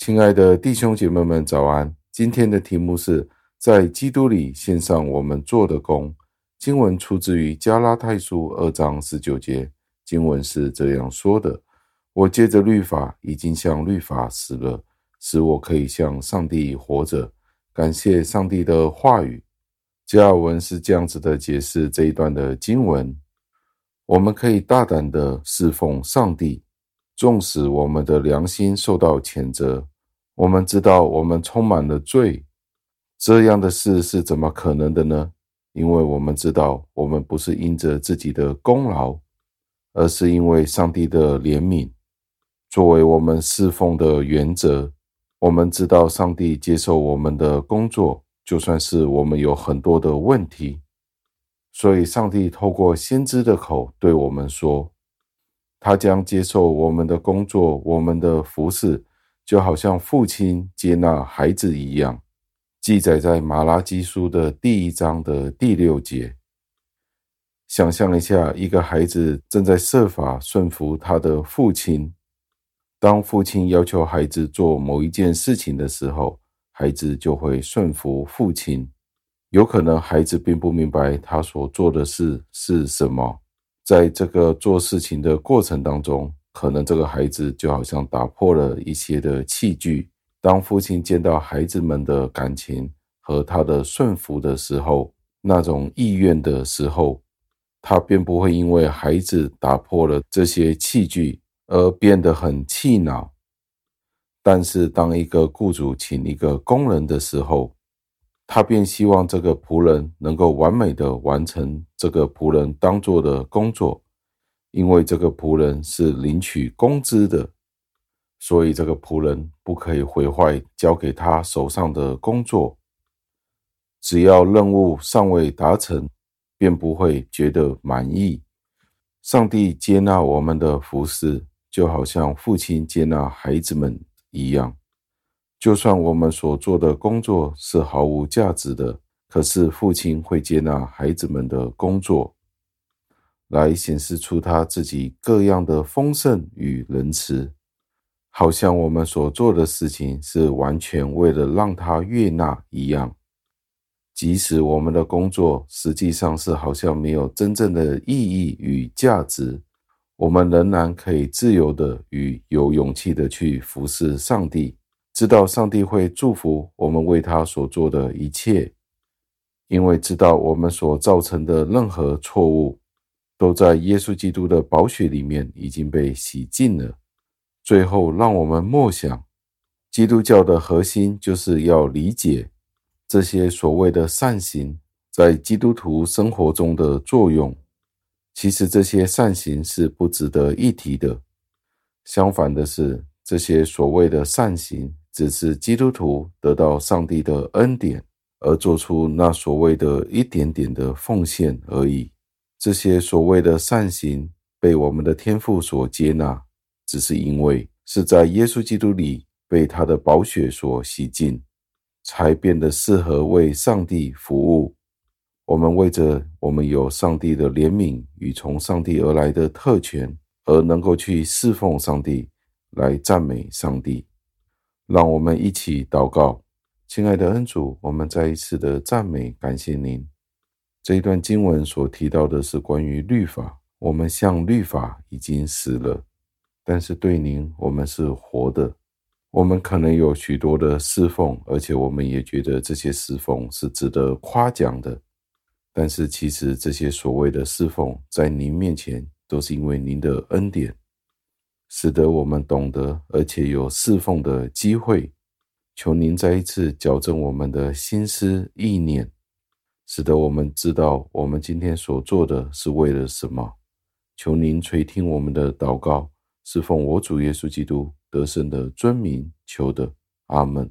亲爱的弟兄姐妹们，早安！今天的题目是在基督里献上我们做的工。经文出自于加拉太书二章十九节，经文是这样说的：“我借着律法已经向律法死了，使我可以向上帝活着。”感谢上帝的话语。加尔文是这样子的解释这一段的经文：我们可以大胆的侍奉上帝。纵使我们的良心受到谴责，我们知道我们充满了罪，这样的事是怎么可能的呢？因为我们知道我们不是因着自己的功劳，而是因为上帝的怜悯，作为我们侍奉的原则。我们知道上帝接受我们的工作，就算是我们有很多的问题，所以上帝透过先知的口对我们说。他将接受我们的工作，我们的服侍，就好像父亲接纳孩子一样。记载在马拉基书的第一章的第六节。想象一下，一个孩子正在设法顺服他的父亲。当父亲要求孩子做某一件事情的时候，孩子就会顺服父亲。有可能孩子并不明白他所做的事是什么。在这个做事情的过程当中，可能这个孩子就好像打破了一些的器具。当父亲见到孩子们的感情和他的顺服的时候，那种意愿的时候，他便不会因为孩子打破了这些器具而变得很气恼。但是，当一个雇主请一个工人的时候，他便希望这个仆人能够完美的完成这个仆人当做的工作，因为这个仆人是领取工资的，所以这个仆人不可以毁坏交给他手上的工作。只要任务尚未达成，便不会觉得满意。上帝接纳我们的服侍，就好像父亲接纳孩子们一样。就算我们所做的工作是毫无价值的，可是父亲会接纳孩子们的工作，来显示出他自己各样的丰盛与仁慈，好像我们所做的事情是完全为了让他悦纳一样。即使我们的工作实际上是好像没有真正的意义与价值，我们仍然可以自由的与有勇气的去服侍上帝。知道上帝会祝福我们为他所做的一切，因为知道我们所造成的任何错误，都在耶稣基督的宝血里面已经被洗净了。最后，让我们默想，基督教的核心就是要理解这些所谓的善行在基督徒生活中的作用。其实这些善行是不值得一提的，相反的是，这些所谓的善行。只是基督徒得到上帝的恩典而做出那所谓的一点点的奉献而已。这些所谓的善行被我们的天父所接纳，只是因为是在耶稣基督里被他的宝血所洗净，才变得适合为上帝服务。我们为着我们有上帝的怜悯与从上帝而来的特权，而能够去侍奉上帝，来赞美上帝。让我们一起祷告，亲爱的恩主，我们再一次的赞美感谢您。这一段经文所提到的是关于律法，我们向律法已经死了，但是对您，我们是活的。我们可能有许多的侍奉，而且我们也觉得这些侍奉是值得夸奖的。但是其实这些所谓的侍奉，在您面前都是因为您的恩典。使得我们懂得，而且有侍奉的机会。求您再一次矫正我们的心思意念，使得我们知道我们今天所做的是为了什么。求您垂听我们的祷告，是奉我主耶稣基督得胜的尊名求的。阿门。